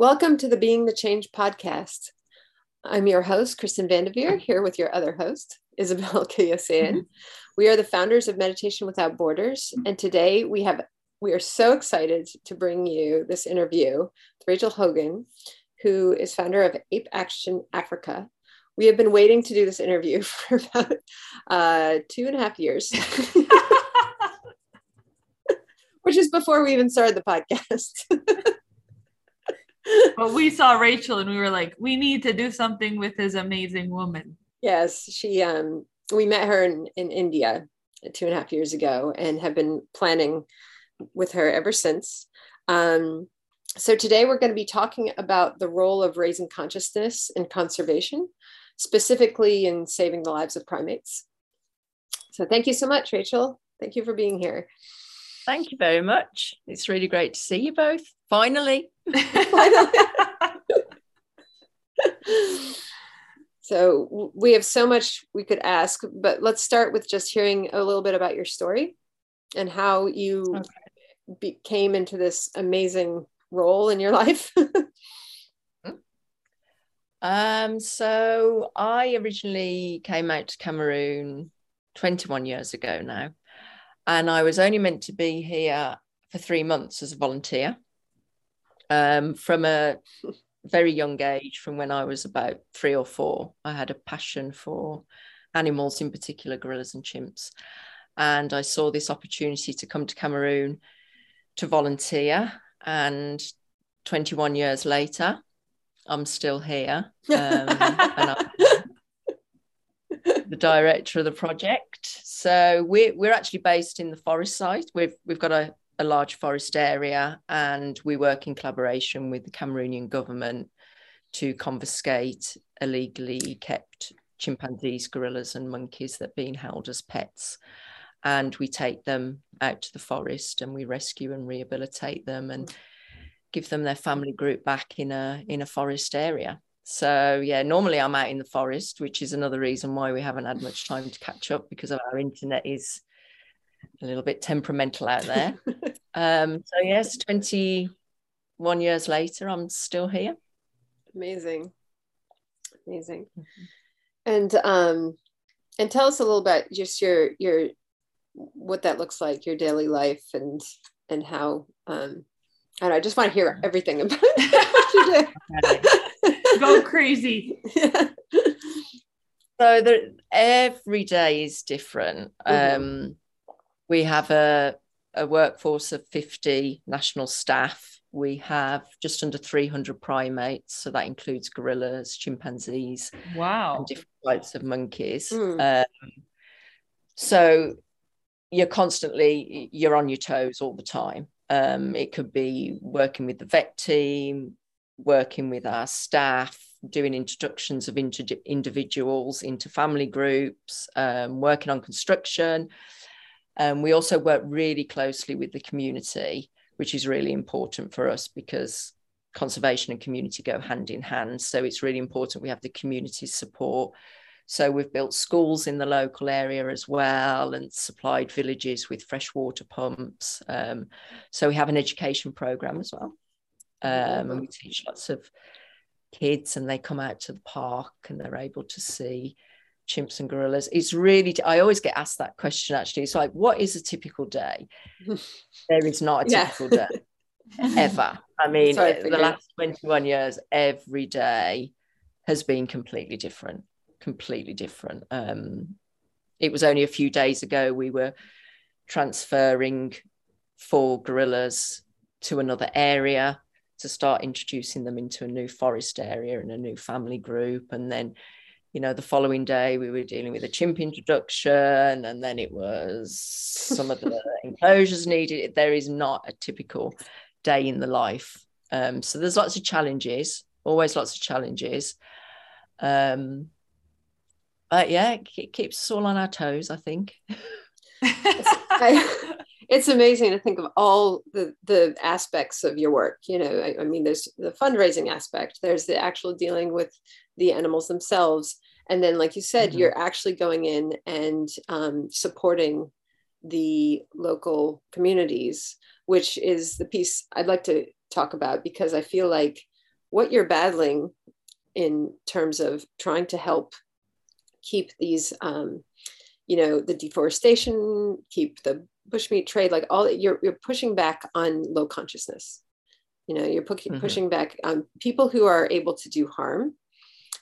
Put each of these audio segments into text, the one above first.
Welcome to the Being the Change podcast. I'm your host, Kristen Vandeveer, here with your other host, Isabel Kiyosayan. We are the founders of Meditation Without Borders, and today we have we are so excited to bring you this interview with Rachel Hogan, who is founder of Ape Action Africa. We have been waiting to do this interview for about uh, two and a half years, which is before we even started the podcast. But we saw Rachel and we were like, we need to do something with this amazing woman. Yes, she um we met her in, in India two and a half years ago and have been planning with her ever since. Um, so today we're going to be talking about the role of raising consciousness in conservation, specifically in saving the lives of primates. So thank you so much, Rachel. Thank you for being here. Thank you very much. It's really great to see you both. Finally. so we have so much we could ask, but let's start with just hearing a little bit about your story and how you okay. be, came into this amazing role in your life. um, so I originally came out to Cameroon 21 years ago now, and I was only meant to be here for three months as a volunteer um, from a very young age, from when I was about three or four, I had a passion for animals, in particular gorillas and chimps. And I saw this opportunity to come to Cameroon to volunteer. And 21 years later, I'm still here. Um, and I'm the director of the project. So we're, we're actually based in the forest site. We've, we've got a, a large forest area and we work in collaboration with the Cameroonian government to confiscate illegally kept chimpanzees, gorillas, and monkeys that are being held as pets. And we take them out to the forest and we rescue and rehabilitate them and give them their family group back in a in a forest area. So yeah, normally I'm out in the forest, which is another reason why we haven't had much time to catch up because our internet is a little bit temperamental out there. um, so yes, 21 years later, I'm still here. Amazing. Amazing. Mm-hmm. And um and tell us a little bit just your your what that looks like, your daily life and and how um I don't know, I just want to hear everything about what you do. Go crazy. So the, every day is different. Mm-hmm. Um, we have a, a workforce of 50 national staff. We have just under 300 primates. So that includes gorillas, chimpanzees, wow, and different types of monkeys. Mm. Um, so you're constantly you're on your toes all the time. Um, it could be working with the vet team, working with our staff, doing introductions of inter- individuals into family groups, um, working on construction. Um, we also work really closely with the community, which is really important for us because conservation and community go hand in hand. So it's really important we have the community support. So we've built schools in the local area as well and supplied villages with fresh water pumps. Um, so we have an education program as well. Um, and we teach lots of kids and they come out to the park and they're able to see chimps and gorillas. It's really i always get asked that question actually. It's like what is a typical day? There is not a typical yeah. day. Ever. I mean the last 21 years every day has been completely different completely different. Um it was only a few days ago we were transferring four gorillas to another area to start introducing them into a new forest area and a new family group. And then you know, the following day we were dealing with a chimp introduction, and then it was some of the enclosures needed. There is not a typical day in the life. Um, so there's lots of challenges, always lots of challenges. Um, but yeah, it, it keeps us all on our toes, I think. it's amazing to think of all the the aspects of your work you know I, I, mean there's the fundraising aspect there's the actual dealing with the animals themselves and then like you said mm-hmm. you're actually going in and um, supporting the local communities which is the piece i'd like to talk about because i feel like what you're battling in terms of trying to help keep these um, you know the deforestation keep the bushmeat trade like all you're, you're pushing back on low consciousness you know you're mm-hmm. pushing back on people who are able to do harm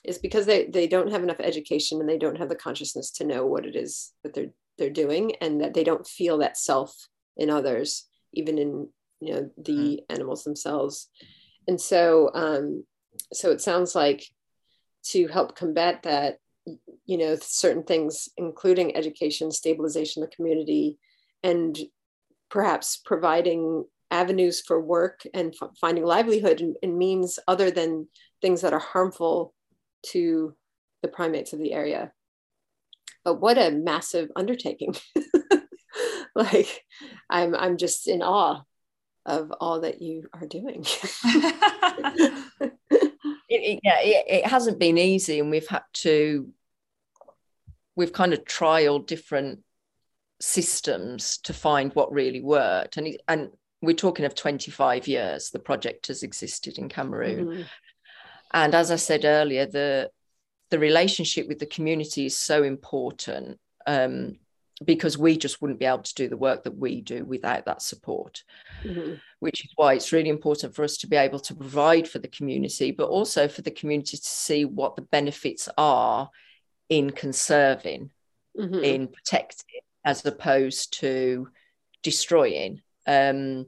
is because they, they don't have enough education and they don't have the consciousness to know what it is that they're they're doing and that they don't feel that self in others even in you know the mm-hmm. animals themselves and so um so it sounds like to help combat that you know certain things including education stabilization of the community and perhaps providing avenues for work and f- finding livelihood and, and means other than things that are harmful to the primates of the area. But what a massive undertaking. like I'm I'm just in awe of all that you are doing. it, it, yeah, it, it hasn't been easy, and we've had to we've kind of trialed different systems to find what really worked, and and we're talking of 25 years the project has existed in Cameroon. Mm-hmm. And as I said earlier, the the relationship with the community is so important um, because we just wouldn't be able to do the work that we do without that support. Mm-hmm. Which is why it's really important for us to be able to provide for the community, but also for the community to see what the benefits are in conserving, mm-hmm. in protecting, as opposed to destroying. Um,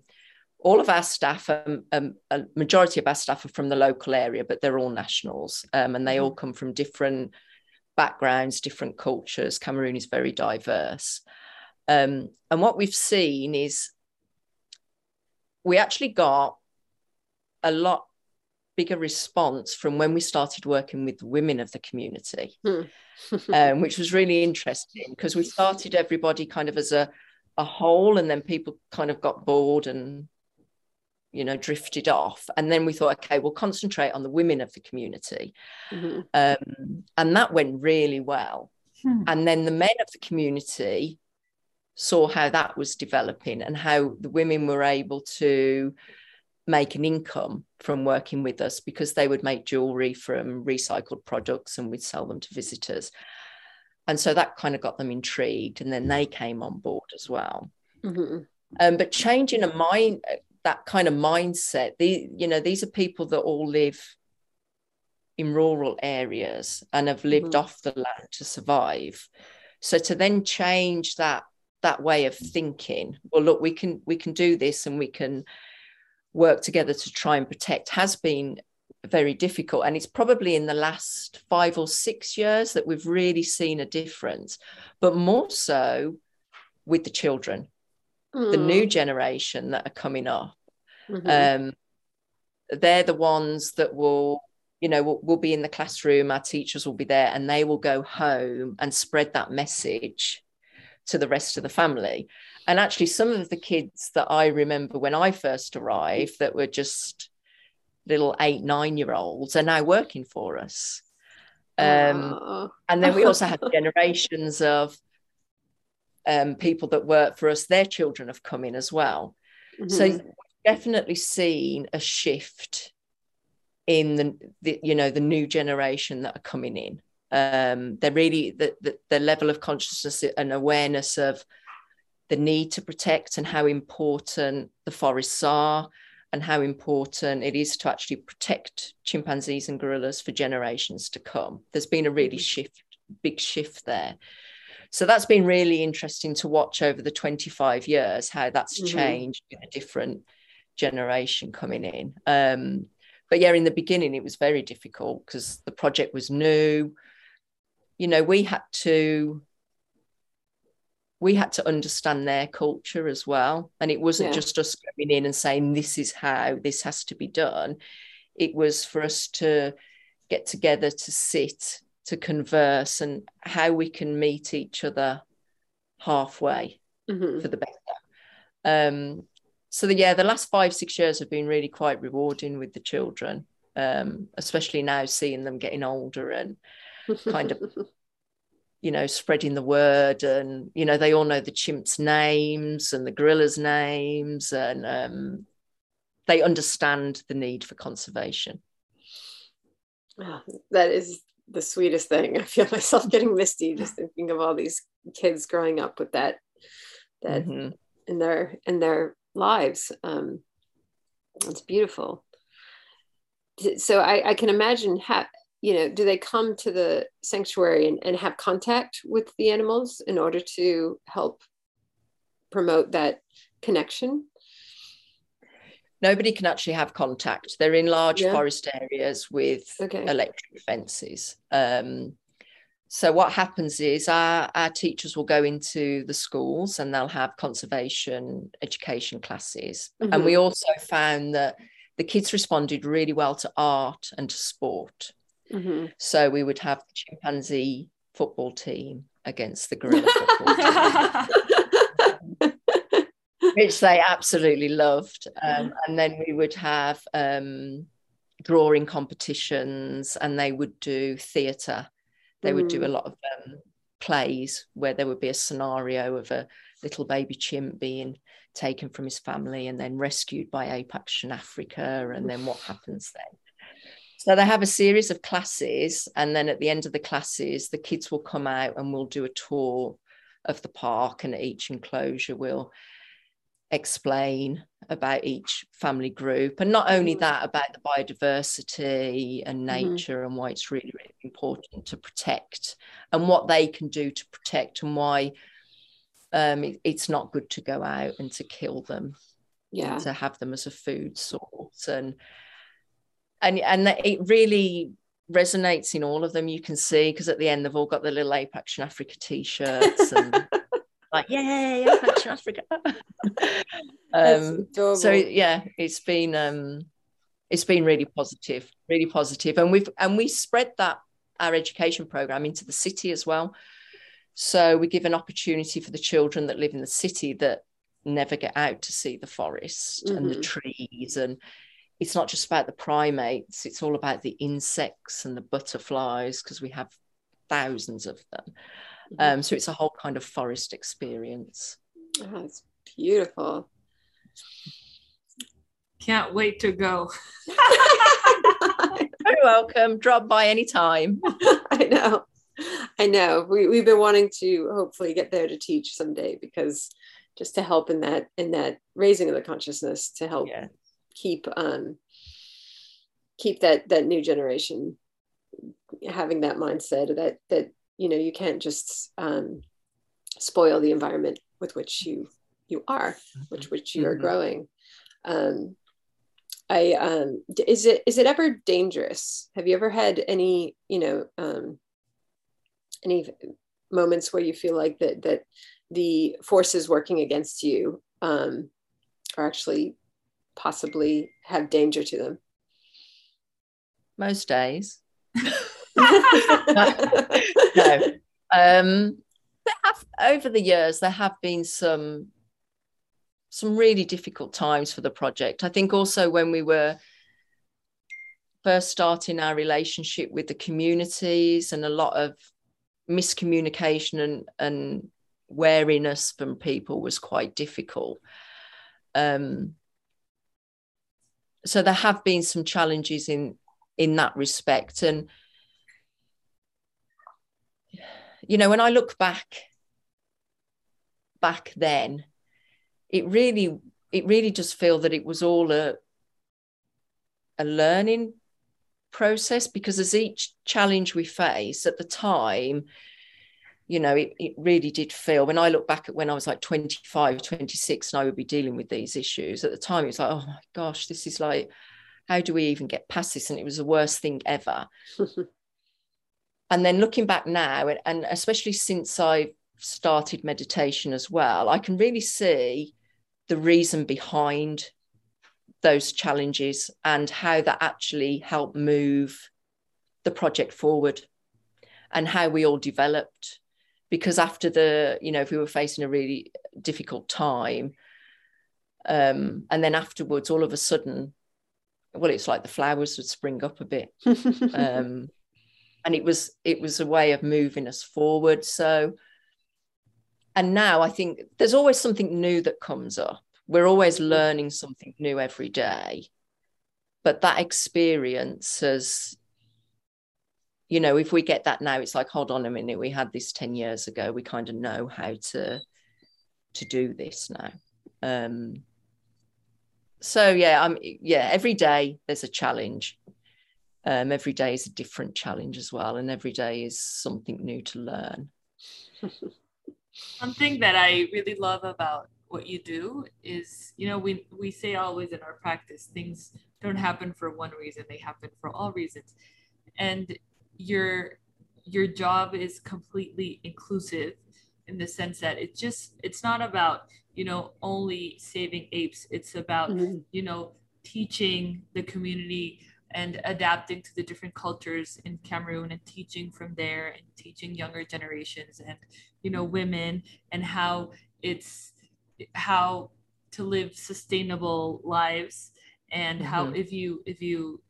all of our staff, um, um, a majority of our staff are from the local area, but they're all nationals um, and they all mm-hmm. come from different backgrounds, different cultures. Cameroon is very diverse. Um, and what we've seen is we actually got a lot bigger response from when we started working with women of the community, hmm. um, which was really interesting because we started everybody kind of as a, a whole, and then people kind of got bored and you know drifted off and then we thought okay we'll concentrate on the women of the community mm-hmm. um, and that went really well hmm. and then the men of the community saw how that was developing and how the women were able to make an income from working with us because they would make jewelry from recycled products and we'd sell them to visitors and so that kind of got them intrigued and then they came on board as well mm-hmm. um, but changing a mind that kind of mindset. The you know these are people that all live in rural areas and have lived mm-hmm. off the land to survive. So to then change that that way of thinking well look we can we can do this and we can work together to try and protect has been very difficult. And it's probably in the last 5 or 6 years that we've really seen a difference but more so with the children mm. the new generation that are coming up. Mm-hmm. Um, they're the ones that will, you know, will, will be in the classroom. Our teachers will be there, and they will go home and spread that message to the rest of the family. And actually, some of the kids that I remember when I first arrived that were just little eight, nine year olds are now working for us. Um, and then we also have generations of um, people that work for us, their children have come in as well. Mm-hmm. So definitely seen a shift in the, the, you know the new generation that are coming in. Um, they're really the, the the level of consciousness and awareness of the need to protect and how important the forests are and how important it is to actually protect chimpanzees and gorillas for generations to come. There's been a really mm-hmm. shift, big shift there so that's been really interesting to watch over the 25 years how that's mm-hmm. changed with a different generation coming in um, but yeah in the beginning it was very difficult because the project was new you know we had to we had to understand their culture as well and it wasn't yeah. just us coming in and saying this is how this has to be done it was for us to get together to sit to converse and how we can meet each other halfway mm-hmm. for the better. Um, so the, yeah, the last five six years have been really quite rewarding with the children, um, especially now seeing them getting older and kind of you know spreading the word and you know they all know the chimps names and the gorillas names and um, they understand the need for conservation Oh, that is the sweetest thing. I feel myself getting misty just thinking of all these kids growing up with that that mm-hmm. in their in their lives. Um, it's beautiful. So I, I can imagine how you know do they come to the sanctuary and, and have contact with the animals in order to help promote that connection nobody can actually have contact. They're in large yeah. forest areas with okay. electric fences. Um, so what happens is our, our teachers will go into the schools and they'll have conservation education classes. Mm-hmm. And we mm-hmm. also found that the kids responded really well to art and to sport. Mm-hmm. So we would have the chimpanzee football team against the gorilla football team. which they absolutely loved. Um, and then we would have um, drawing competitions and they would do theatre. They mm. would do a mm. lot of um, plays where there would be a scenario of a little baby chimp being taken from his family and then rescued by Ape Action Africa. And then what happens then? So they have a series of classes, and then at the end of the classes, the kids will come out and we'll do a tour of the park, and each enclosure will explain about each family group and not only mm-hmm. that about the biodiversity and mm-hmm. nature mm-hmm. and why it's really really important to protect and what they can do to protect and why um, it, it's not good to go out and to kill them yeah to have them as a food source and and and it really resonates in all of them you can see because at the end they've all got the little ape action africa t-shirts and like, yay, Action Africa. um, so yeah, it's been um, it's been really positive, really positive, and we've and we spread that our education program into the city as well. So we give an opportunity for the children that live in the city that never get out to see the forest mm-hmm. and the mm-hmm. trees and it's not just about the primates it's all about the insects and the butterflies because we have thousands of them. Um, so it's a whole kind of forest experience. Oh, it's beautiful. Can't wait to go. You're welcome. Drop by anytime. I know. I know. We, we've been wanting to hopefully get there to teach someday because just to help in that in that raising of the consciousness to help yeah. keep um keep that that new generation having that mindset that that you know you can't just um, spoil the environment with which you you are which which you are mm-hmm. growing. Um, i um, is it is it ever dangerous? Have you ever had any you know um, any moments where you feel like that that the forces working against you um, are actually possibly have danger to them? Most days no. Um, there have over the years there have been some some really difficult times for the project. I think also when we were first starting our relationship with the communities and a lot of miscommunication and, and wariness from people was quite difficult. Um, so there have been some challenges in in that respect and you know, when I look back back then, it really it really does feel that it was all a a learning process because as each challenge we face at the time you know it, it really did feel when i look back at when i was like 25 26 and i would be dealing with these issues at the time it was like oh my gosh this is like how do we even get past this? And it was the worst thing ever and then looking back now and especially since i've started meditation as well i can really see the reason behind those challenges and how that actually helped move the project forward and how we all developed. Because after the you know if we were facing a really difficult time um, and then afterwards all of a sudden well it's like the flowers would spring up a bit. Um, and it was it was a way of moving us forward so and now i think there's always something new that comes up we're always learning something new every day but that experience has you know, if we get that now, it's like, hold on a minute, we had this 10 years ago. We kind of know how to to do this now. Um so yeah, I'm yeah, every day there's a challenge. Um, every day is a different challenge as well, and every day is something new to learn. Something that I really love about what you do is, you know, we we say always in our practice, things don't happen for one reason; they happen for all reasons. And your your job is completely inclusive in the sense that it's just it's not about you know only saving apes it's about mm-hmm. you know teaching the community and adapting to the different cultures in Cameroon and teaching from there and teaching younger generations and you know women and how it's how to live sustainable lives and mm-hmm. how if you if you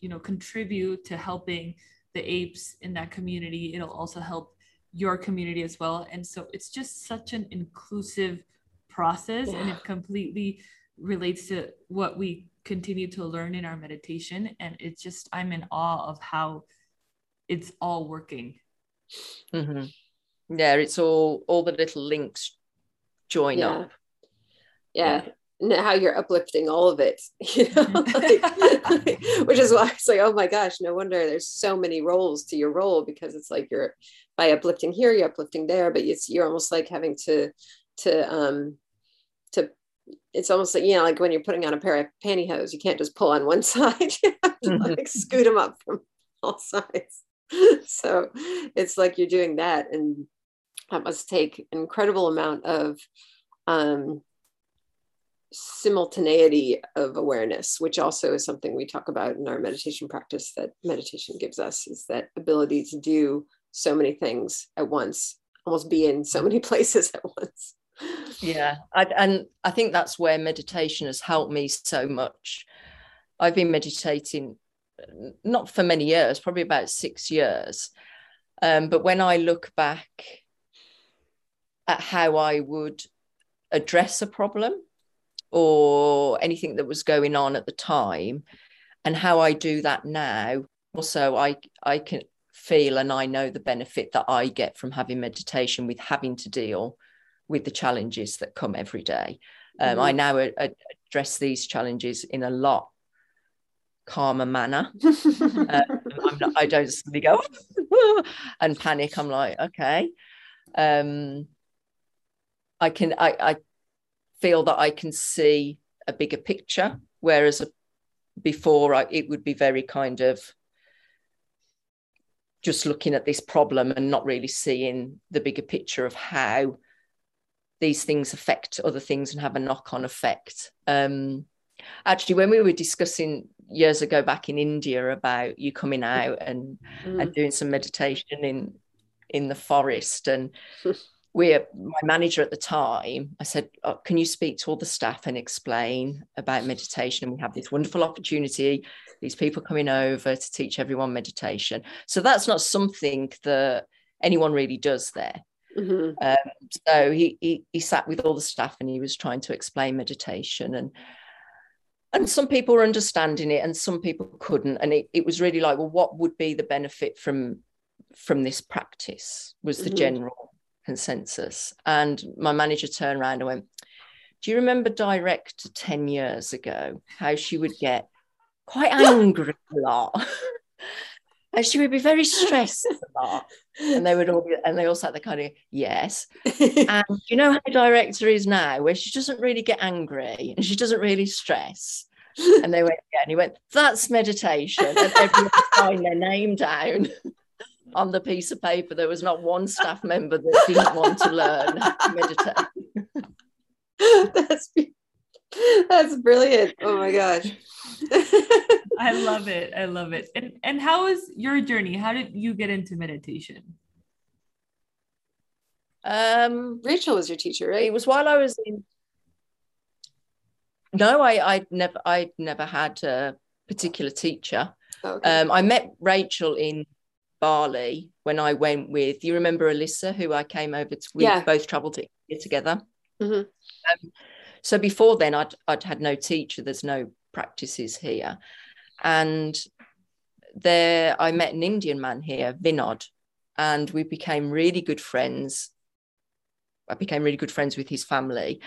you know contribute to helping the apes in that community it'll also help your community as well and so it's just such an inclusive process yeah. and it completely relates to what we continue to learn in our meditation and it's just i'm in awe of how it's all working mm-hmm. yeah it's all all the little links join yeah. up yeah. yeah and how you're uplifting all of it, you know, like, like, which is why it's like, oh my gosh, no wonder there's so many roles to your role because it's like you're by uplifting here, you're uplifting there, but it's you're almost like having to to um to it's almost like you know like when you're putting on a pair of pantyhose, you can't just pull on one side, you have to mm-hmm. like scoot them up from all sides. So it's like you're doing that, and that must take an incredible amount of um simultaneity of awareness which also is something we talk about in our meditation practice that meditation gives us is that ability to do so many things at once almost be in so many places at once yeah I, and i think that's where meditation has helped me so much. I've been meditating not for many years probably about six years. Um, but when i look back at how i would address a problem or anything that was going on at the time and how I do that now also I I can feel and I know the benefit that I get from having meditation with having to deal with the challenges that come every day. Um, mm-hmm. I now a- a- address these challenges in a lot calmer manner. Um, not, i don't suddenly go and panic. I'm like okay. Um, I can I, I feel that I can see a bigger picture, whereas before I, it would be very kind of just looking at this problem and not really seeing the bigger picture of how these things affect other things and have a knock-on effect. Um, actually, when we were discussing years ago back in India about you coming out and mm. and doing some meditation in in the forest and we my manager at the time i said oh, can you speak to all the staff and explain about meditation and we have this wonderful opportunity these people coming over to teach everyone meditation so that's not something that anyone really does there mm-hmm. um, so he, he he sat with all the staff and he was trying to explain meditation and and some people were understanding it and some people couldn't and it, it was really like well what would be the benefit from from this practice was the mm-hmm. general consensus. And my manager turned around and went, Do you remember director 10 years ago? How she would get quite angry a lot. and she would be very stressed a lot. And they would all be, and they all sat there kind of, yes. and you know how director is now, where she doesn't really get angry and she doesn't really stress. And they went, yeah, and he went, that's meditation. And everyone signed their name down on the piece of paper. There was not one staff member that didn't want to learn how to meditate. that's that's brilliant. Oh my gosh. I love it. I love it. And and how was your journey? How did you get into meditation? Um Rachel was your teacher, right? It was while I was in No, I I never I never had a particular teacher. Oh, okay. Um I met Rachel in Bali when I went with, you remember Alyssa, who I came over to, we yeah. both traveled to India together. Mm-hmm. Um, so before then, I'd, I'd had no teacher, there's no practices here. And there I met an Indian man here, Vinod, and we became really good friends. I became really good friends with his family.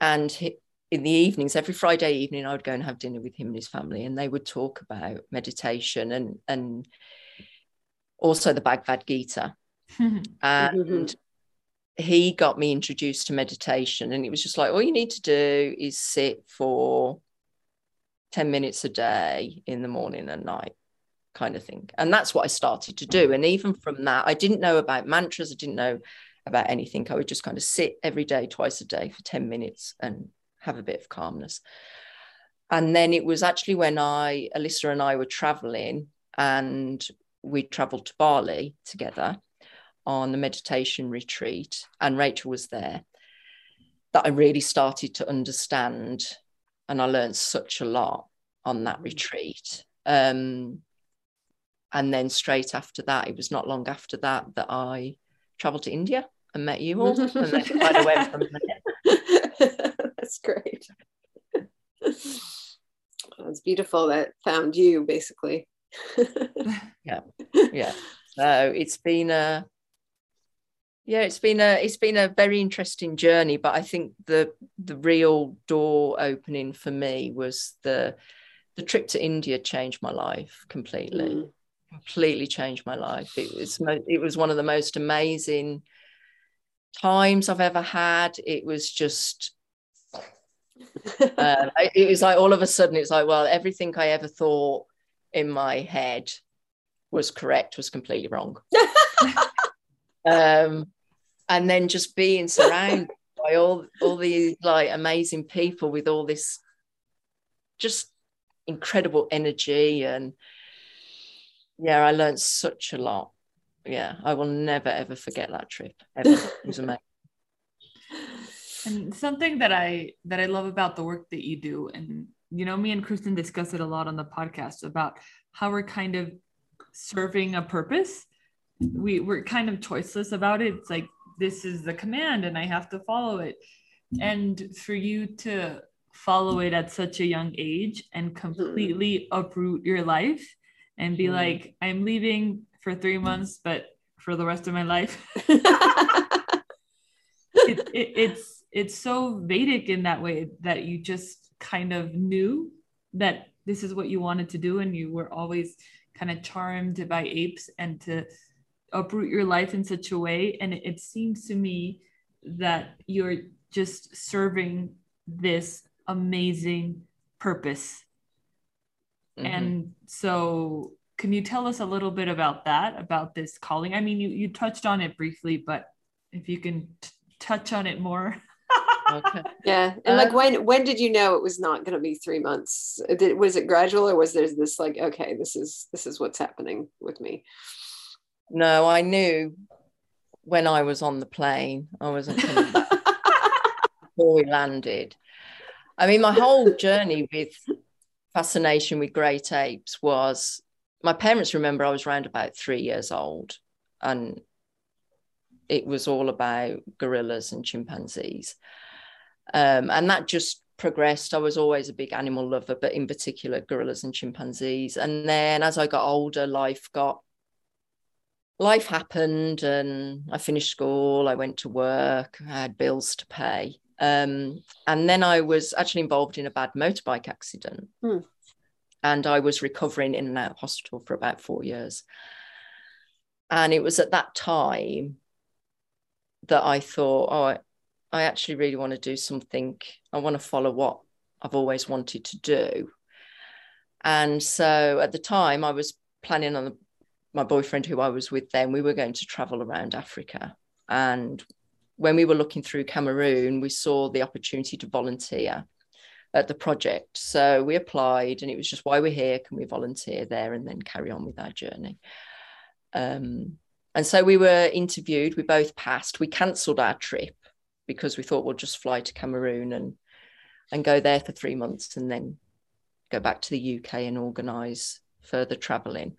And he, in the evenings, every Friday evening, I would go and have dinner with him and his family, and they would talk about meditation and and also the Bhagavad Gita. and mm-hmm. He got me introduced to meditation, and it was just like all you need to do is sit for 10 minutes a day in the morning and night kind of thing. And that's what i started to do. And even from that i didn't know about mantras i didn't know about anything. I would just kind of sit every day twice a day for 10 minutes and have a bit of calmness. And then it was actually when i alyssa and i were traveling and we traveled to bali together on the meditation retreat and rachel was there that i really started to understand and I learned such a lot on that mm. retreat. Um, and then straight after that, it was not long after that that I travelled to India and met you all, and then kind of went from there. That's great. It's beautiful that found you, basically. yeah, yeah. So it's been a yeah it's been a it's been a very interesting journey but i think the the real door opening for me was the the trip to india changed my life completely. Mm. completely changed my life. It was it was one of the most amazing times i've ever had. It was just uh, it was like all of a sudden it's like well everything i ever thought in my head was correct was completely wrong um and then just being surrounded by all all these like amazing people with all this just incredible energy and yeah i learned such a lot. Yeah i will never ever forget that trip. Ever. it was amazing. And something that i that i love about the work that you do and you know me and kristen discuss it a lot on the podcast about how we're kind of serving a purpose we we're kind of choiceless about it it's like this is the command and I have to follow it. Mm-hmm. And for you to follow it at such a young age and completely mm-hmm. uproot your life and be mm. like, I'm leaving for three months, but for the rest of my life. it, it, it's it's so Vedic in that way that you just kind of knew that this is what you wanted to do and you were always kind of charmed by apes and to uproot your life in such a way. And it, it seems to me that you're just serving this amazing purpose. Mm-hmm. and so can you tell us a little bit about that about this calling? I mean you, you touched on it briefly but if you can t- touch on it more. Okay. Yeah. And like uh, when when did you know it was not going to be three months? Did, was it gradual or was there this like okay this is this is what's happening with me no, I knew when I was on the plane, I wasn't coming back before we landed. I mean, my whole journey with fascination with great apes was my parents remember I was around about three years old and it was all about gorillas and chimpanzees. Um, and that just progressed. I was always a big animal lover, but in particular, gorillas and chimpanzees. And then as I got older, life got life happened and I finished school, I went to work, I had bills to pay. Um, and then I was actually involved in a bad motorbike accident. Mm. And I was recovering in and out of hospital for about four years. And it was at that time that I thought, oh, I, I actually really want to do something. I want to follow what I've always wanted to do. And so at the time, I was planning on my boyfriend who I was with then, we were going to travel around Africa. And when we were looking through Cameroon, we saw the opportunity to volunteer at the project. So we applied, and it was just why we're here. Can we volunteer there and then carry on with our journey? Um, and so we were interviewed. We both passed. We cancelled our trip because we thought we'll just fly to Cameroon and and go there for three months and then go back to the UK and organise further travelling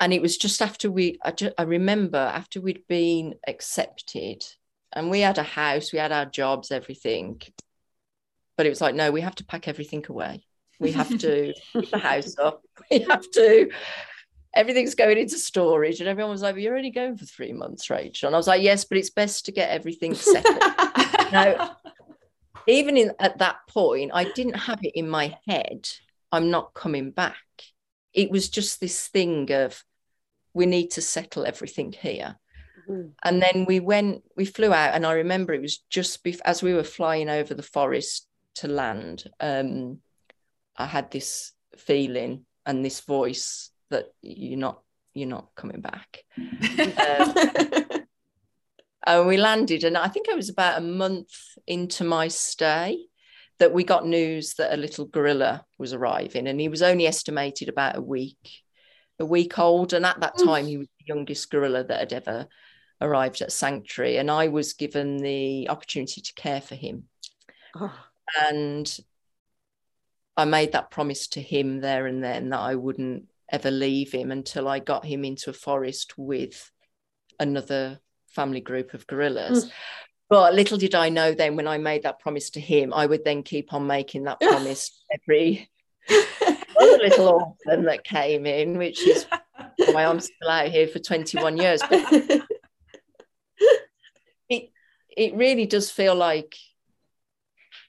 and it was just after we I, just, I remember after we'd been accepted and we had a house we had our jobs everything but it was like no we have to pack everything away We have to keep the house up. We have to. Everything's going into storage, and everyone was like, "You're only going for three months, Rachel." And I was like, "Yes, but it's best to get everything settled." now, even in at that point, I didn't have it in my head. I'm not coming back. It was just this thing of we need to settle everything here. Mm-hmm. And then we went, we flew out, and I remember it was just bef- as we were flying over the forest to land. Um, I had this feeling and this voice that you're not, you're not coming back. um, and we landed, and I think it was about a month into my stay that we got news that a little gorilla was arriving, and he was only estimated about a week a week old. And at that time, he was the youngest gorilla that had ever arrived at Sanctuary. And I was given the opportunity to care for him. Oh. And I made that promise to him there and then that I wouldn't ever leave him until I got him into a forest with another family group of gorillas. Mm. But little did I know then when I made that promise to him, I would then keep on making that promise every other little orphan that came in, which is why I'm still out here for 21 years. But it it really does feel like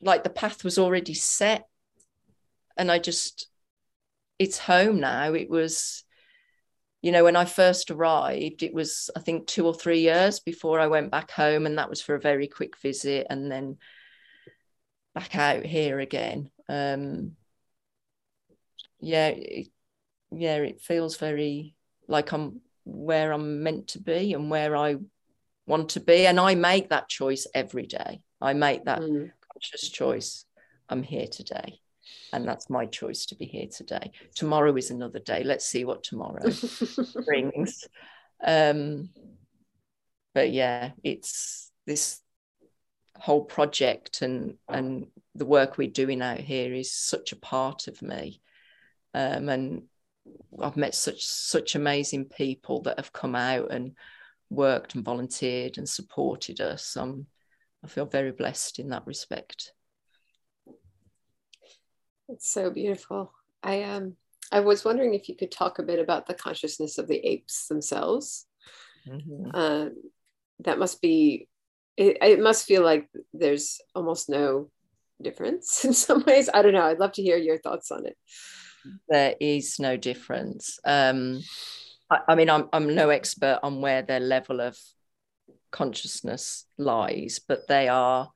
like the path was already set. And I just it's home now. It was, you know, when I first arrived, it was, I think, two or three years before I went back home. And that was for a very quick visit and then back out here again. Um, yeah, it, yeah, it feels very like I'm where I'm meant to be and where I want to be. And I make that choice every day. I make that mm. conscious choice. I'm here today. And that's my choice to be here today. Tomorrow is another day. Let's see what tomorrow brings. Um, but yeah, it's this whole project and and the work we're doing out here is such a part of me um, and I've met such such amazing people that have come out and worked and volunteered and supported us. Um, I feel very blessed in that respect. It's so beautiful. I um I was wondering if you could talk a bit about the consciousness of the apes themselves. Mm-hmm. Uh, that must be it, it must feel like there's almost no difference in some ways. I don't know. I'd love to hear your thoughts on it there is no difference. Um, I, I mean, I'm, I'm no expert on where their level of consciousness lies, but they are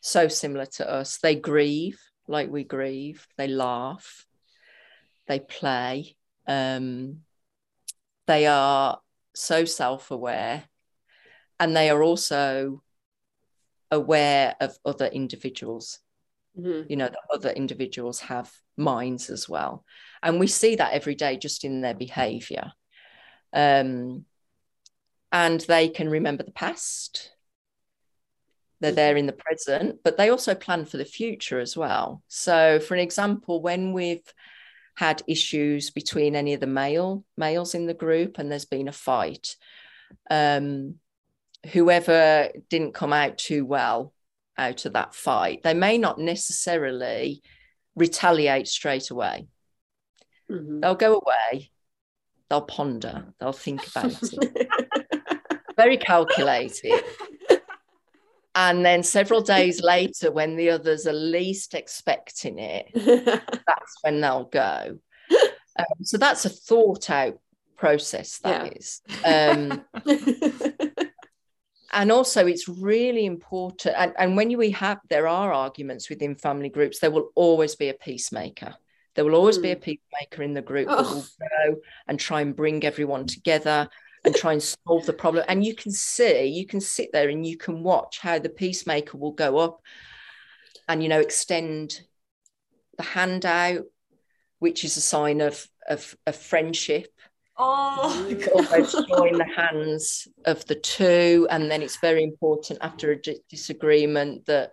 so similar to us. They grieve like we grieve, they laugh, they play. Um, they are so self aware and they are also aware of other individuals mm-hmm. you know that other individuals have minds as well and we see that every day just in their behavior um, and they can remember the past they're there in the present but they also plan for the future as well so for an example when we've had issues between any of the male males in the group and there's been a fight um, whoever didn't come out too well out of that fight, they may not necessarily retaliate straight away. Mm-hmm. They'll go away, they'll ponder, they'll think about it. Very calculated. And then several days later, when the others are least expecting it, that's when they'll go. Um, so that's a thought out process, That yeah. is. Um, and also it's really important and, and when we have there are arguments within family groups there will always be a peacemaker there will always mm. be a hmm. peacemaker in the group oh. that will go and try and bring everyone together and try and solve the problem and you can see you can sit there and you can watch how the peacemaker will go up and you know extend the hand out which is a sign of of, of friendship Oh, almost join the hands of the two, and then it's very important after a disagreement that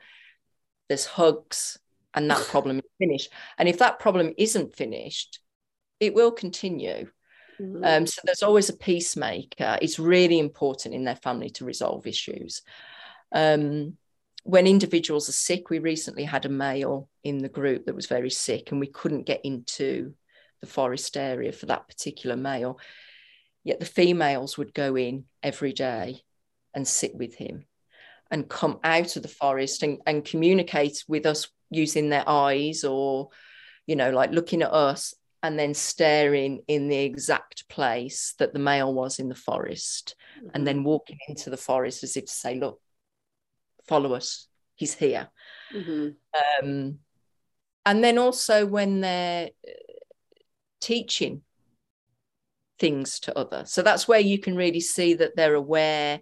there's hugs and that problem is finished. And if that problem isn't finished, it will continue. Mm-hmm. Um, so there's always a peacemaker. It's really important in their family to resolve issues. Um, when individuals are sick, we recently had a male in the group that was very sick, and we couldn't get into the forest area for that particular male. Yet the females would go in every day and sit with him and come out of the forest and, and communicate with us using their eyes or, you know, like looking at us and then staring in the exact place that the male was in the forest mm-hmm. and then walking into the forest as if to say, look, follow us, he's here. Mm-hmm. Um, and then also when they're teaching things to others. So that's where you can really see that they're aware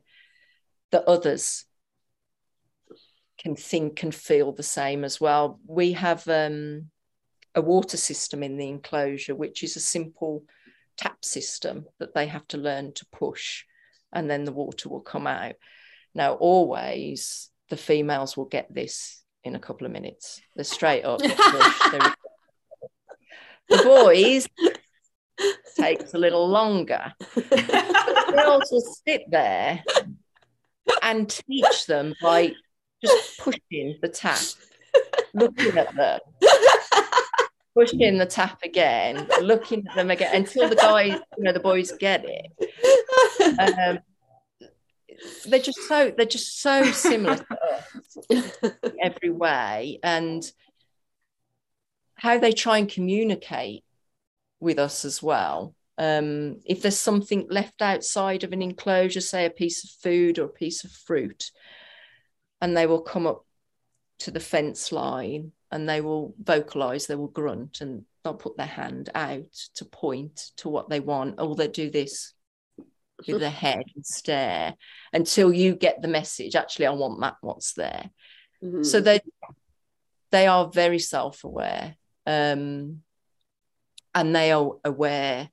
that others can think and feel the same as well. We have um, a water system in the enclosure, which is a simple tap system that they have to learn to push, and then the water will come out. Now, always the females will get this in a couple of minutes. They're straight up. the boys takes a little longer. the girls will sit there and teach them by just pushing the tap, looking at them, pushing the tap again, looking at them again until the guys, you know, the boys get it. Um, they're just so they're just so similar every way, and how they try and communicate with us as well. Um, if there's something left outside of an enclosure, say a piece of food or a piece of fruit, and they will come up to the fence line and they will vocalize, they will grunt, and they'll put their hand out to point to what they want, or they do this with their head and stare until you get the message. Actually, I want that. What's there? Mm-hmm. So they they are very self-aware. Um, and they are aware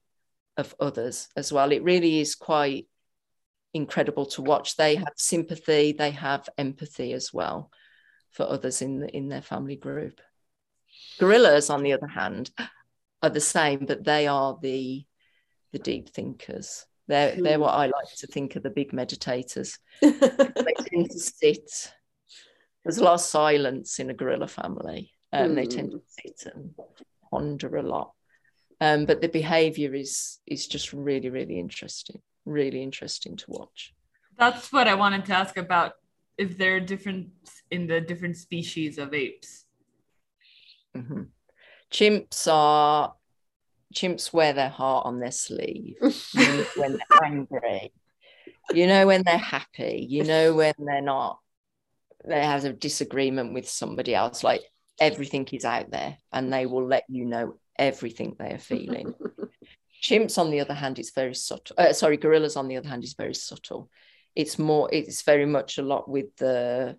of others as well. It really is quite incredible to watch. They have sympathy, they have empathy as well for others in the, in their family group. Gorillas, on the other hand, are the same, but they are the the deep thinkers. They're they're what I like to think of the big meditators. they tend to sit. There's a lot of silence in a gorilla family, and mm. they tend to hmm. sit and ponder a lot. Um, but the behavior is is just really really interesting really interesting to watch that's what i wanted to ask about if there are different in the different species of apes mm-hmm. chimps are chimps wear their heart on their sleeve when they're angry you know when they're happy you know when they're not they have a disagreement with somebody else like everything is out there and they will let you know everything they are feeling. Chimps, on the other hand, is very subtle. Uh, sorry, gorillas, on the other hand, is very subtle. It's more, it's very much a lot with the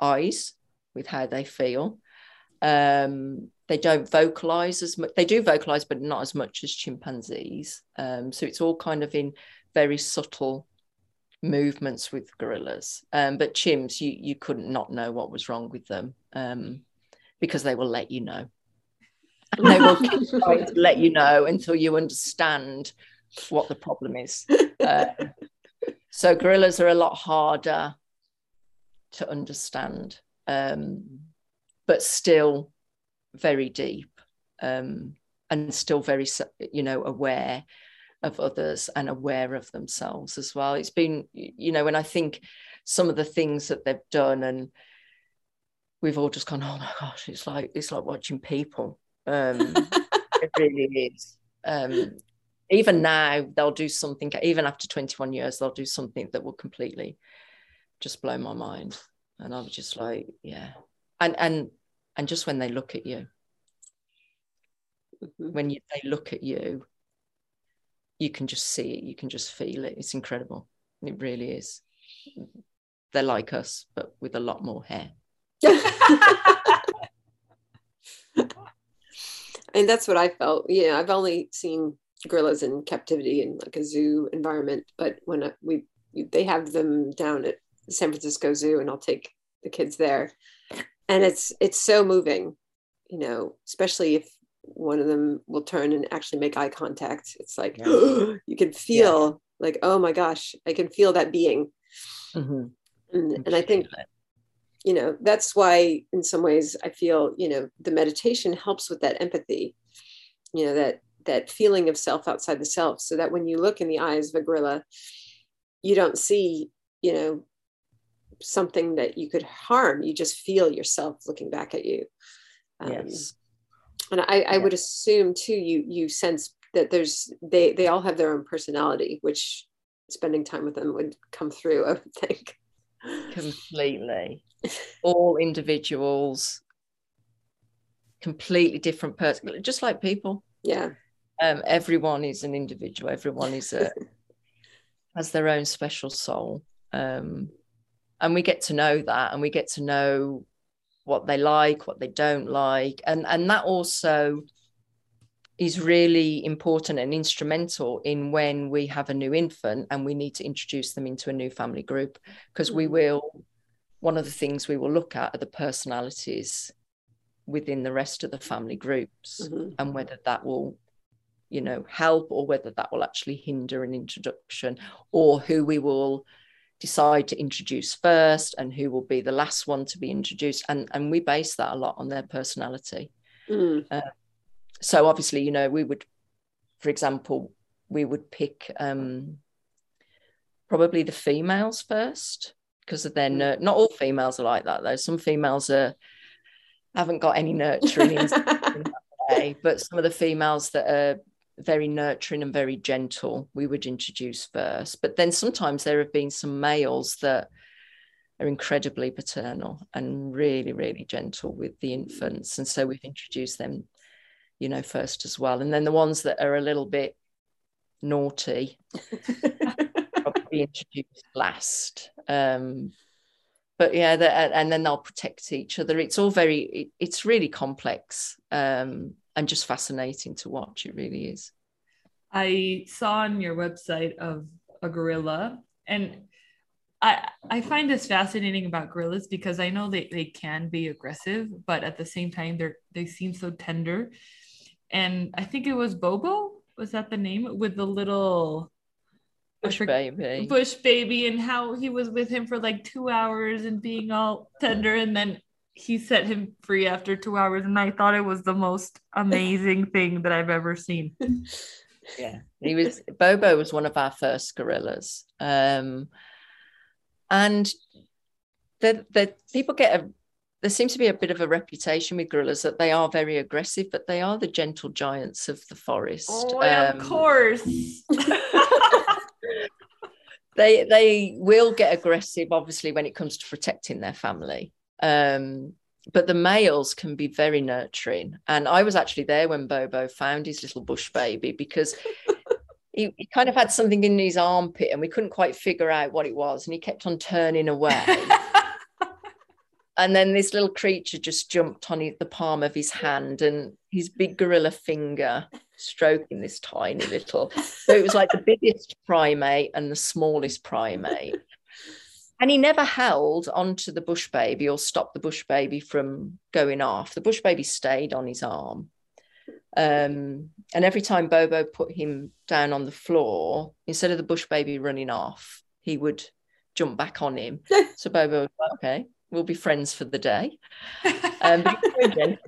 eyes, with how they feel. Um, they don't vocalize as much. They do vocalize, but not as much as chimpanzees. Um, so it's all kind of in very subtle movements with gorillas. Um, but chimps, you you couldn't not know what was wrong with them um, because they will let you know and they will keep trying to let you know until you understand what the problem is. Uh, so gorillas are a lot harder to understand, um, but still very deep um, and still very, you know, aware of others and aware of themselves as well. It's been, you know, when I think some of the things that they've done and we've all just gone, oh my gosh, it's like it's like watching people um, it really is. Um, even now, they'll do something. Even after 21 years, they'll do something that will completely just blow my mind. And I'm just like, yeah. And and and just when they look at you, mm-hmm. when you, they look at you, you can just see it. You can just feel it. It's incredible. It really is. They're like us, but with a lot more hair. and that's what I felt. Yeah, I've only seen gorillas in captivity in like a zoo environment, but when we they have them down at San Francisco Zoo, and I'll take the kids there, and it's it's so moving, you know, especially if one of them will turn and actually make eye contact. It's like yeah. you can feel yeah. like, oh my gosh, I can feel that being. Mm-hmm. And, and I think you know that's why in some ways i feel you know the meditation helps with that empathy you know that that feeling of self outside the self so that when you look in the eyes of a gorilla you don't see you know something that you could harm. You just feel yourself looking back at you. Um, yes. and i i would assume too you you sense that there's they they all have their own personality which spending time with them would come through i would think. Completely. All individuals completely different person just like people. Yeah um, everyone is an individual everyone is a has their own special soul um, and we get to know that and we get to know what they like what they don't like and and that also is really important and instrumental in when we have a new infant and we need to introduce them into a new family group because we mm. will one of the things we will look at are the personalities within the rest of the family groups mm-hmm. and whether that will you know help or whether that will actually hinder an introduction or who we will decide to introduce first and who will be the last one to be introduced and and we base that a lot on their personality mm. uh, so obviously you know we would for example we would pick um probably the females first because of their mm. nur- not all females are like that though some females are haven't got any nurturing in way, but some of the females that are very nurturing and very gentle we would introduce first. But then sometimes there have been some males that are incredibly paternal and really really gentle with the infants. And so we've introduced them you know first as well. And then the ones that are a little bit naughty probably introduced last. Um but yeah and then they'll protect each other. It's all very it, it's really complex. Um and just fascinating to watch. It really is. I saw on your website of a gorilla, and I I find this fascinating about gorillas because I know they, they can be aggressive, but at the same time they're they seem so tender. And I think it was Bobo, was that the name? With the little bush baby. Bush baby, and how he was with him for like two hours and being all tender, and then he set him free after two hours, and I thought it was the most amazing thing that I've ever seen. Yeah, he was Bobo was one of our first gorillas, um, and the the people get a there seems to be a bit of a reputation with gorillas that they are very aggressive, but they are the gentle giants of the forest. Oh, um, of course. they they will get aggressive, obviously, when it comes to protecting their family. Um, but the males can be very nurturing. And I was actually there when Bobo found his little bush baby because he, he, kind of had something in his armpit and we couldn't quite figure out what it was. And he kept on turning away. and then this little creature just jumped on the palm of his hand and his big gorilla finger stroking this tiny little. So it was like the biggest primate and the smallest primate and he never held onto the bush baby or stopped the bush baby from going off. The bush baby stayed on his arm. Um, and every time Bobo put him down on the floor, instead of the bush baby running off, he would jump back on him. so Bobo was like, okay, we'll be friends for the day. Um, but,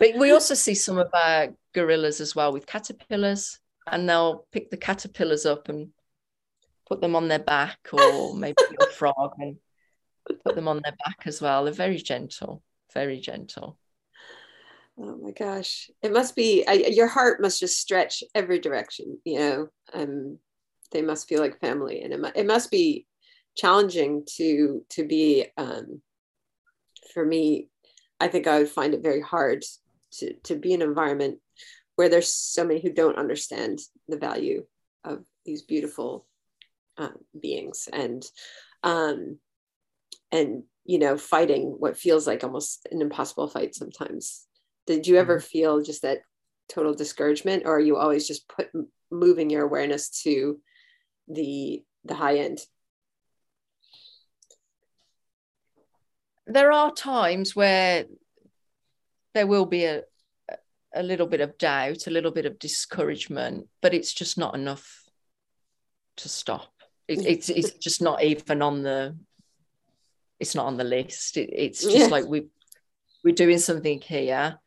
but we also see some of our gorillas as well with caterpillars, and they'll pick the caterpillars up and put them on their back or maybe a frog and put them on their back as well. They're very gentle, very gentle. Oh my gosh. It must be, I, your heart must just stretch every direction, you know, um, they must feel like family and it, it must be challenging to, to be, um, for me, I think I would find it very hard to, to be in an environment where there's so many who don't understand the value of these beautiful uh, beings and um, and you know fighting what feels like almost an impossible fight sometimes. Did you ever mm-hmm. feel just that total discouragement or are you always just put moving your awareness to the the high end? There are times where there will be a a little bit of doubt a little bit of discouragement but it's just not enough to stop it, it's it's just not even on the it's not on the list. It, it's just yeah. like we we're doing something here.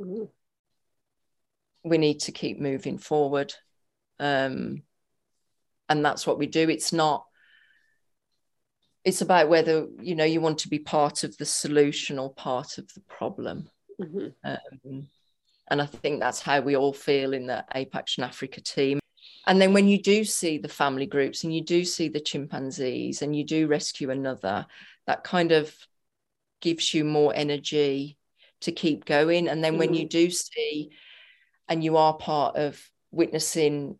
Mm-hmm. We need to keep moving forward. Um, and that's what we do. It's not it's about whether you know you want to be part of the solution or part of the problem mm-hmm. um, and i think that's how we all feel in the Ape Action Africa team and then when you do see the family groups and you do see the chimpanzees and you do rescue another that kind of gives you more energy to keep going. And then when you mm. do see and you are part of witnessing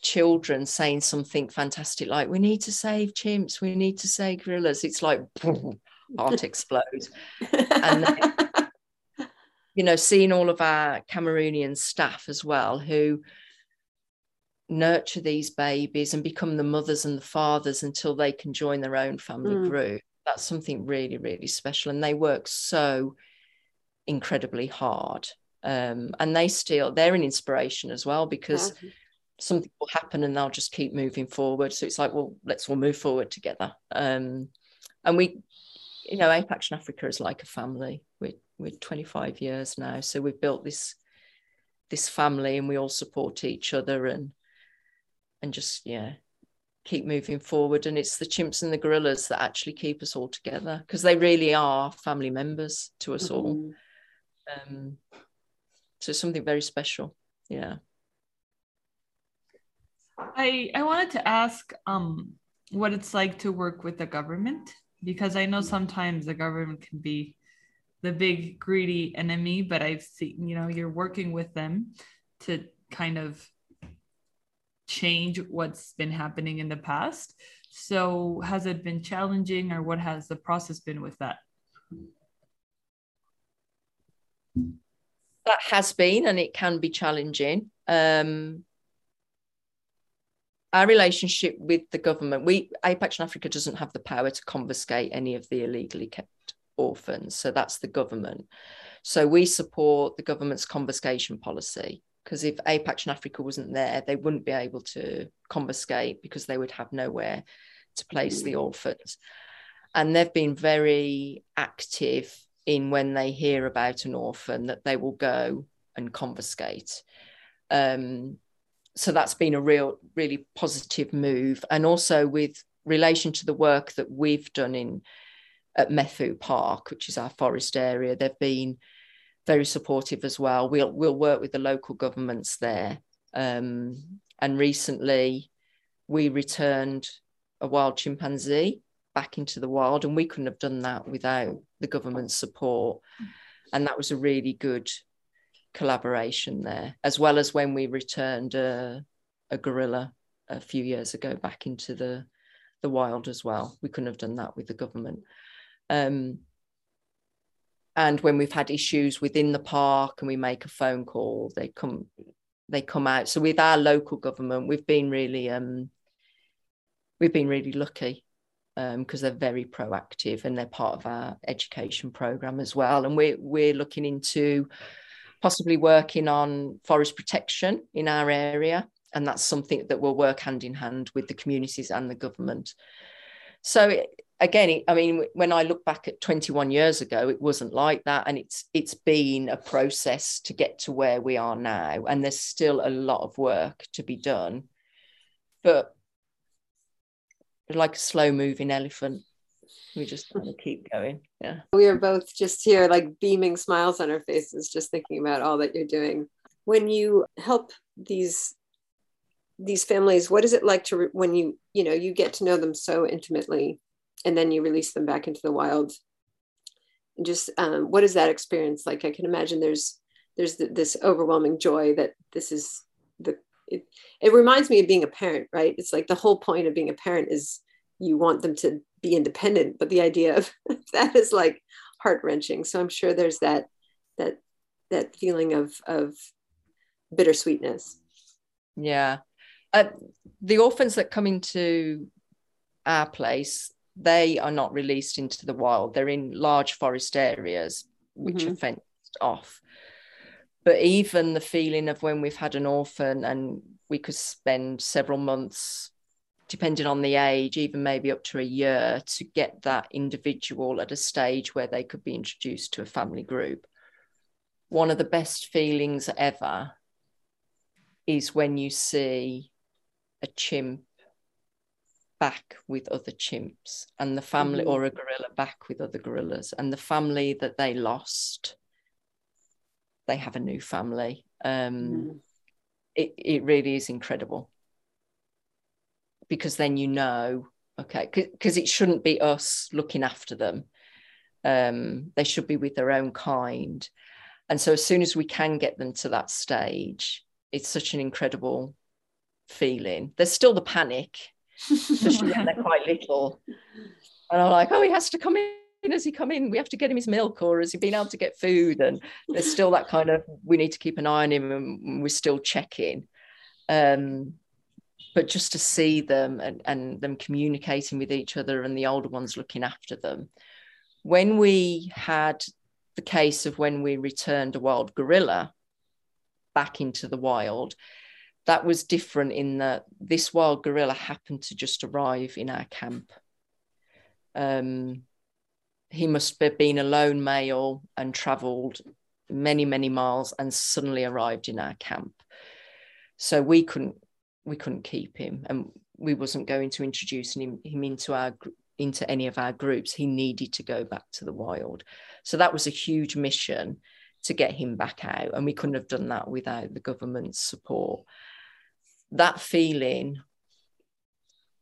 children saying something fantastic like we need to save chimps we need to save gorillas it's like heart explodes and then, you know seeing all of our cameroonian staff as well who nurture these babies and become the mothers and the fathers until they can join their own family mm. group that's something really really special and they work so incredibly hard um, and they still they're an inspiration as well because yeah something will happen and they'll just keep moving forward. So it's like, well, let's all move forward together. Um, and we, you know, Ape Action Africa is like a family. We're, we're 25 years now. So we've built this this family and we all support each other and and just yeah keep moving forward. And it's the chimps and the gorillas that actually keep us all together because they really are family members to us mm-hmm. all um so something very special yeah. I I wanted to ask um what it's like to work with the government because I know sometimes the government can be the big greedy enemy, but I've seen you know you're working with them to kind of change what's been happening in the past. So has it been challenging or what has the process been with that? That has been and it can be challenging. Um, our relationship with the government, we Ape Action Africa doesn't have the power to confiscate any of the illegally kept orphans. So that's the government. So we support the government's confiscation policy because if Ape Action Africa wasn't there, they wouldn't be able to confiscate because they would have nowhere to place the orphans. And they've been very active in when they hear about an orphan that they will go and confiscate. Um, so that's been a real really positive move and also with relation to the work that we've done in at Mefou Park which is our forest area they've been very supportive as well we'll we'll work with the local governments there um, and recently we returned a wild chimpanzee back into the wild and we couldn't have done that without the government's support and that was a really good collaboration there, as well as when we returned a, a gorilla a few years ago back into the the wild as well. We couldn't have done that with the government. Um, and when we've had issues within the park and we make a phone call, they come they come out. So with our local government, we've been really um, we've been really lucky because um, they're very proactive and they're part of our education program as well. And we're we're looking into possibly working on forest protection in our area. And that's something that will work hand in hand with the communities and the government. So again, I mean, when I look back at 21 years ago, it wasn't like that. And it's it's been a process to get to where we are now. And there's still a lot of work to be done. But like a slow moving elephant, we just keep going yeah we are both just here like beaming smiles on our faces just thinking about all that you're doing when you help these these families what is it like to when you you know you get to know them so intimately and then you release them back into the wild. And just um, what is that experience like? I can imagine there's there's this overwhelming joy that this is the it, it reminds me of being a parent right? It's like the whole point of being a parent is you want them to be independent but the idea of that is like heart wrenching so i'm sure there's that that that feeling of of bittersweetness. Yeah. Uh, the orphans that come into our place they are not released into the wild they're in large forest areas which mm-hmm. are fenced off but even the feeling of when we've had an orphan and we could spend several months depending on the age, even maybe up to a year, to get that individual at a stage where they could be introduced to a family group. One of the best feelings ever is when you see a chimp back with other chimps and the family mm-hmm. or a gorilla back with other gorillas and the family that they lost they have a new family. Um, mm-hmm. it, it really is incredible. Because then you know okay because it shouldn't be us looking after them. Um, they should be with their own kind. And so as soon as we can get them to that stage it's such an incredible feeling. There's still the panic especially when they're quite little. And i'm like oh he has to come in. As he come in? We have to get him his milk or has he been able to get food? And there's still that kind of we need to keep an eye on him and we're still checking. Um, but just to see them and, and them communicating with each other and the older ones looking after them. When we had the case of when we returned a wild gorilla back into the wild, that was different in that this wild gorilla happened to just arrive in our camp. Um, he must have been a lone male and travelled many, many miles and suddenly arrived in our camp. So we couldn't we couldn't keep him and we wasn't going to introduce him, him into our into any of our groups he needed to go back to the wild so that was a huge mission to get him back out and we couldn't have done that without the government's support that feeling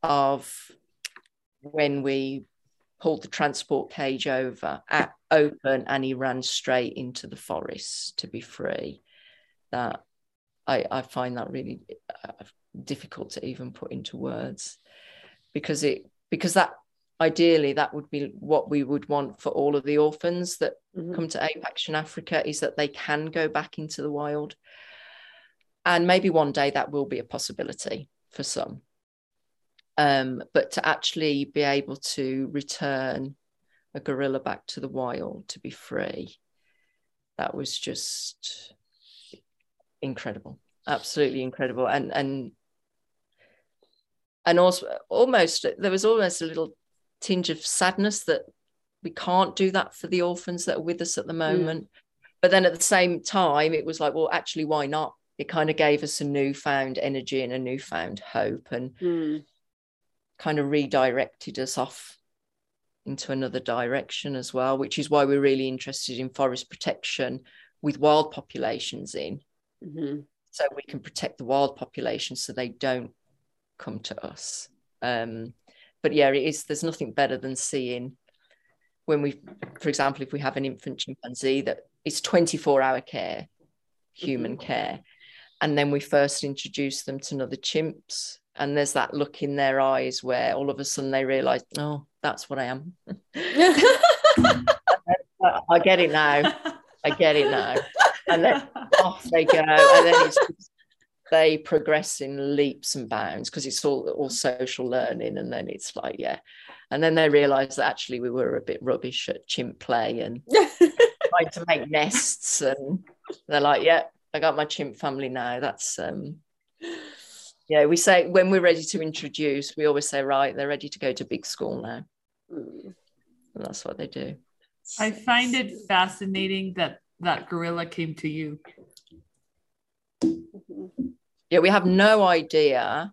of when we pulled the transport cage over at open and he ran straight into the forest to be free that I, I find that really uh, difficult to even put into words because it because that ideally that would be what we would want for all of the orphans that mm-hmm. come to ape action africa is that they can go back into the wild and maybe one day that will be a possibility for some um, but to actually be able to return a gorilla back to the wild to be free that was just incredible absolutely incredible and and and also almost there was almost a little tinge of sadness that we can't do that for the orphans that are with us at the hmm. moment. Mm. But then at the same time, it was like, well, actually, why not? It kind of gave us a newfound energy and a newfound hope and mm. kind of redirected us off into another direction as well, which is why we're really interested in forest protection with wild populations in. Mm-hmm. So we can protect the wild population so they don't come to us. Um, but yeah, it is. There's nothing better than seeing when we, for example, if we have an infant chimpanzee that is 24 hour care, human mm-hmm. care, and then we first introduce them to another chimps, and there's that look in their eyes where all of a sudden they realize, oh, that's what I am. I get it now. I get it now. And then off they go. And then it's they progress in leaps and bounds because it's all all social learning and then it's like yeah and then they realize that actually we were a bit rubbish at chimp play and trying to make nests and they're like yeah i got my chimp family now that's um yeah we say when we're ready to introduce we always say right they're ready to go to big school now mm. and that's what they do i find it fascinating that that gorilla came to you mm-hmm yeah, we have no idea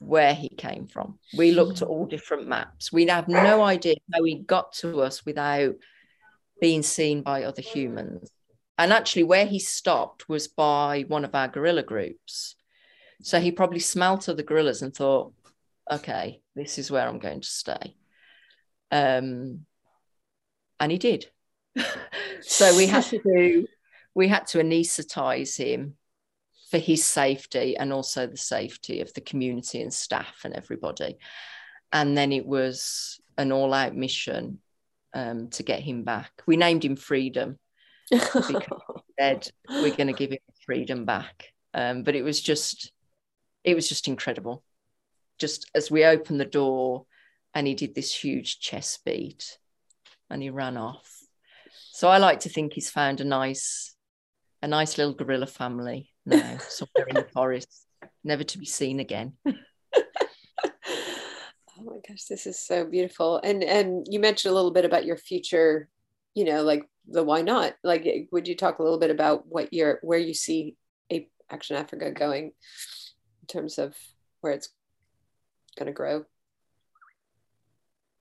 where he came from. We looked at all different maps. We have no idea how he got to us without being seen by other humans. And actually, where he stopped was by one of our gorilla groups. So he probably smelt other gorillas and thought, okay, this is where I'm going to stay. Um, and he did. so we had to do, we had to anesthetize him for his safety and also the safety of the community and staff and everybody. And then it was an all out mission um, to get him back. We named him Freedom because we said we're going to give him freedom back. Um, but it was just, it was just incredible. Just as we opened the door and he did this huge chest beat and he ran off. So I like to think he's found a nice, a nice little gorilla family now, somewhere in the forest, never to be seen again. Oh my gosh, this is so beautiful. And and you mentioned a little bit about your future, you know, like the why not? Like would you talk a little bit about what your where you see Ape Action Africa going in terms of where it's going to grow?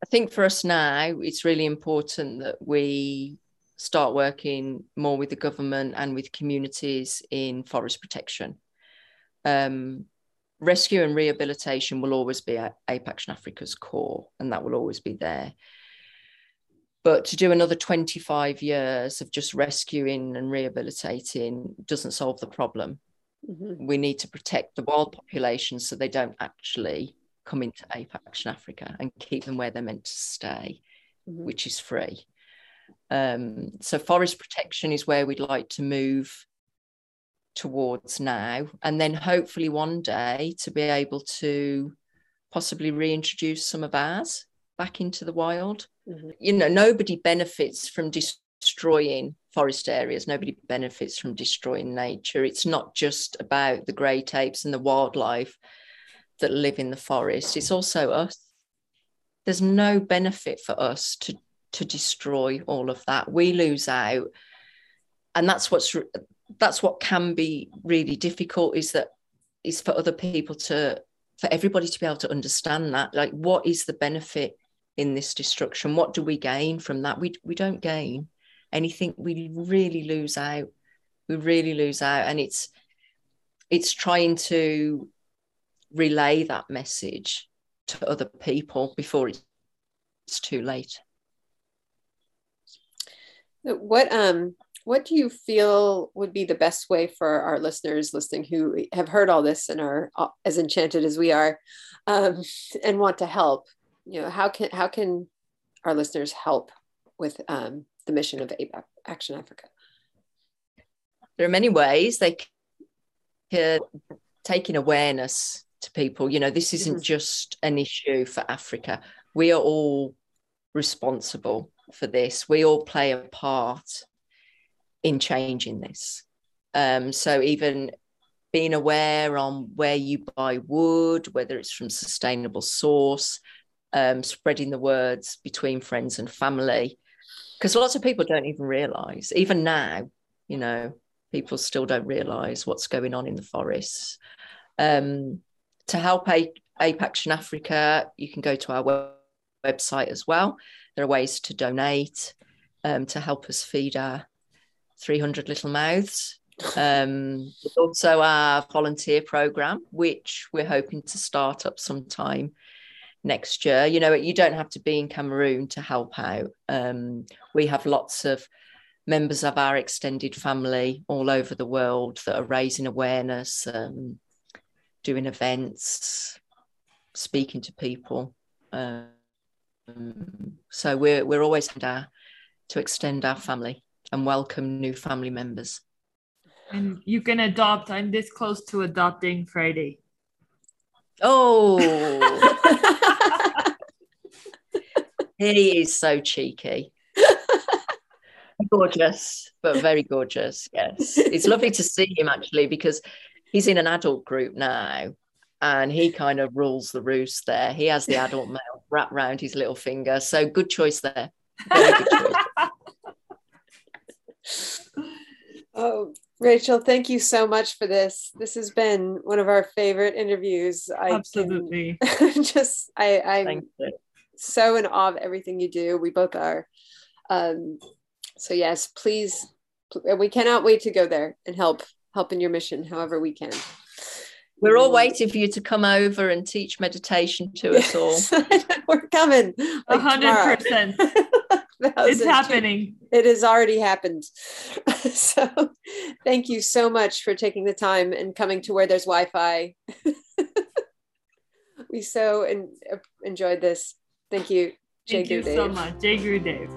I think for us now, it's really important that we start working more with the government and with communities in forest protection. Um, rescue and rehabilitation will always be at Ape Action Africa's core, and that will always be there. But to do another 25 years of just rescuing and rehabilitating doesn't solve the problem. Mm-hmm. We need to protect the wild populations so they don't actually come into Ape Action Africa and keep them where they're meant to stay, mm-hmm. which is free. Um, so forest protection is where we'd like to move towards now, and then hopefully one day to be able to possibly reintroduce some of ours back into the wild. Mm-hmm. You know, nobody benefits from destroying forest areas. Nobody benefits from destroying nature. It's not just about the great apes and the wildlife that live in the forest. It's also us. There's no benefit for us to to destroy all of that. We lose out, and that's what's that's what can be really difficult. Is that is for other people to for everybody to be able to understand that. Like, what is the benefit in this destruction? What do we gain from that? We we don't gain anything. We really lose out. We really lose out, and it's it's trying to relay that message to other people before it's too late. What um what do you feel would be the best way for our listeners listening who have heard all this and are uh, as enchanted as we are um, and want to help? You know, how can how can our listeners help with um, the mission of Action Africa? There are many ways they can taking awareness to people. You know, this isn't mm-hmm. just an issue for Africa. We are all responsible for this. We all play a part in changing this. Um, so even being aware on where you buy wood, whether it's from sustainable source, um, spreading the words between friends and family, because lots of people don't even realize, even now, you know, people still don't realize what's going on in the forests. Um, to help Ape, Ape Action Africa, you can go to our web- website as well. There are ways to donate um, to help us feed our 300 little mouths. Um, also our volunteer program, which we're hoping to start up sometime next year. You know, you don't have to be in Cameroon to help out. Um, we have lots of members of our extended family all over the world that are raising awareness, um, doing events, speaking to people. Um, so we're we're always there to extend our family and welcome new family members. And you can adopt. I'm this close to adopting Friday. Oh, he is so cheeky. gorgeous, but very gorgeous. Yes, it's lovely to see him actually because he's in an adult group now and he kind of rules the roost there. He has the adult male wrapped around his little finger. So good choice there. Good choice. oh, Rachel, thank you so much for this. This has been one of our favorite interviews. I Absolutely. just I I'm so in awe of everything you do. We both are. Um, so yes, please, we cannot wait to go there and help help in your mission however we can. We're all waiting for you to come over and teach meditation to us all. We're coming. A hundred percent. It's happening. It has already happened. so thank you so much for taking the time and coming to where there's Wi-Fi. we so enjoyed this. Thank you. Thank you so much. Jai Guru Dev.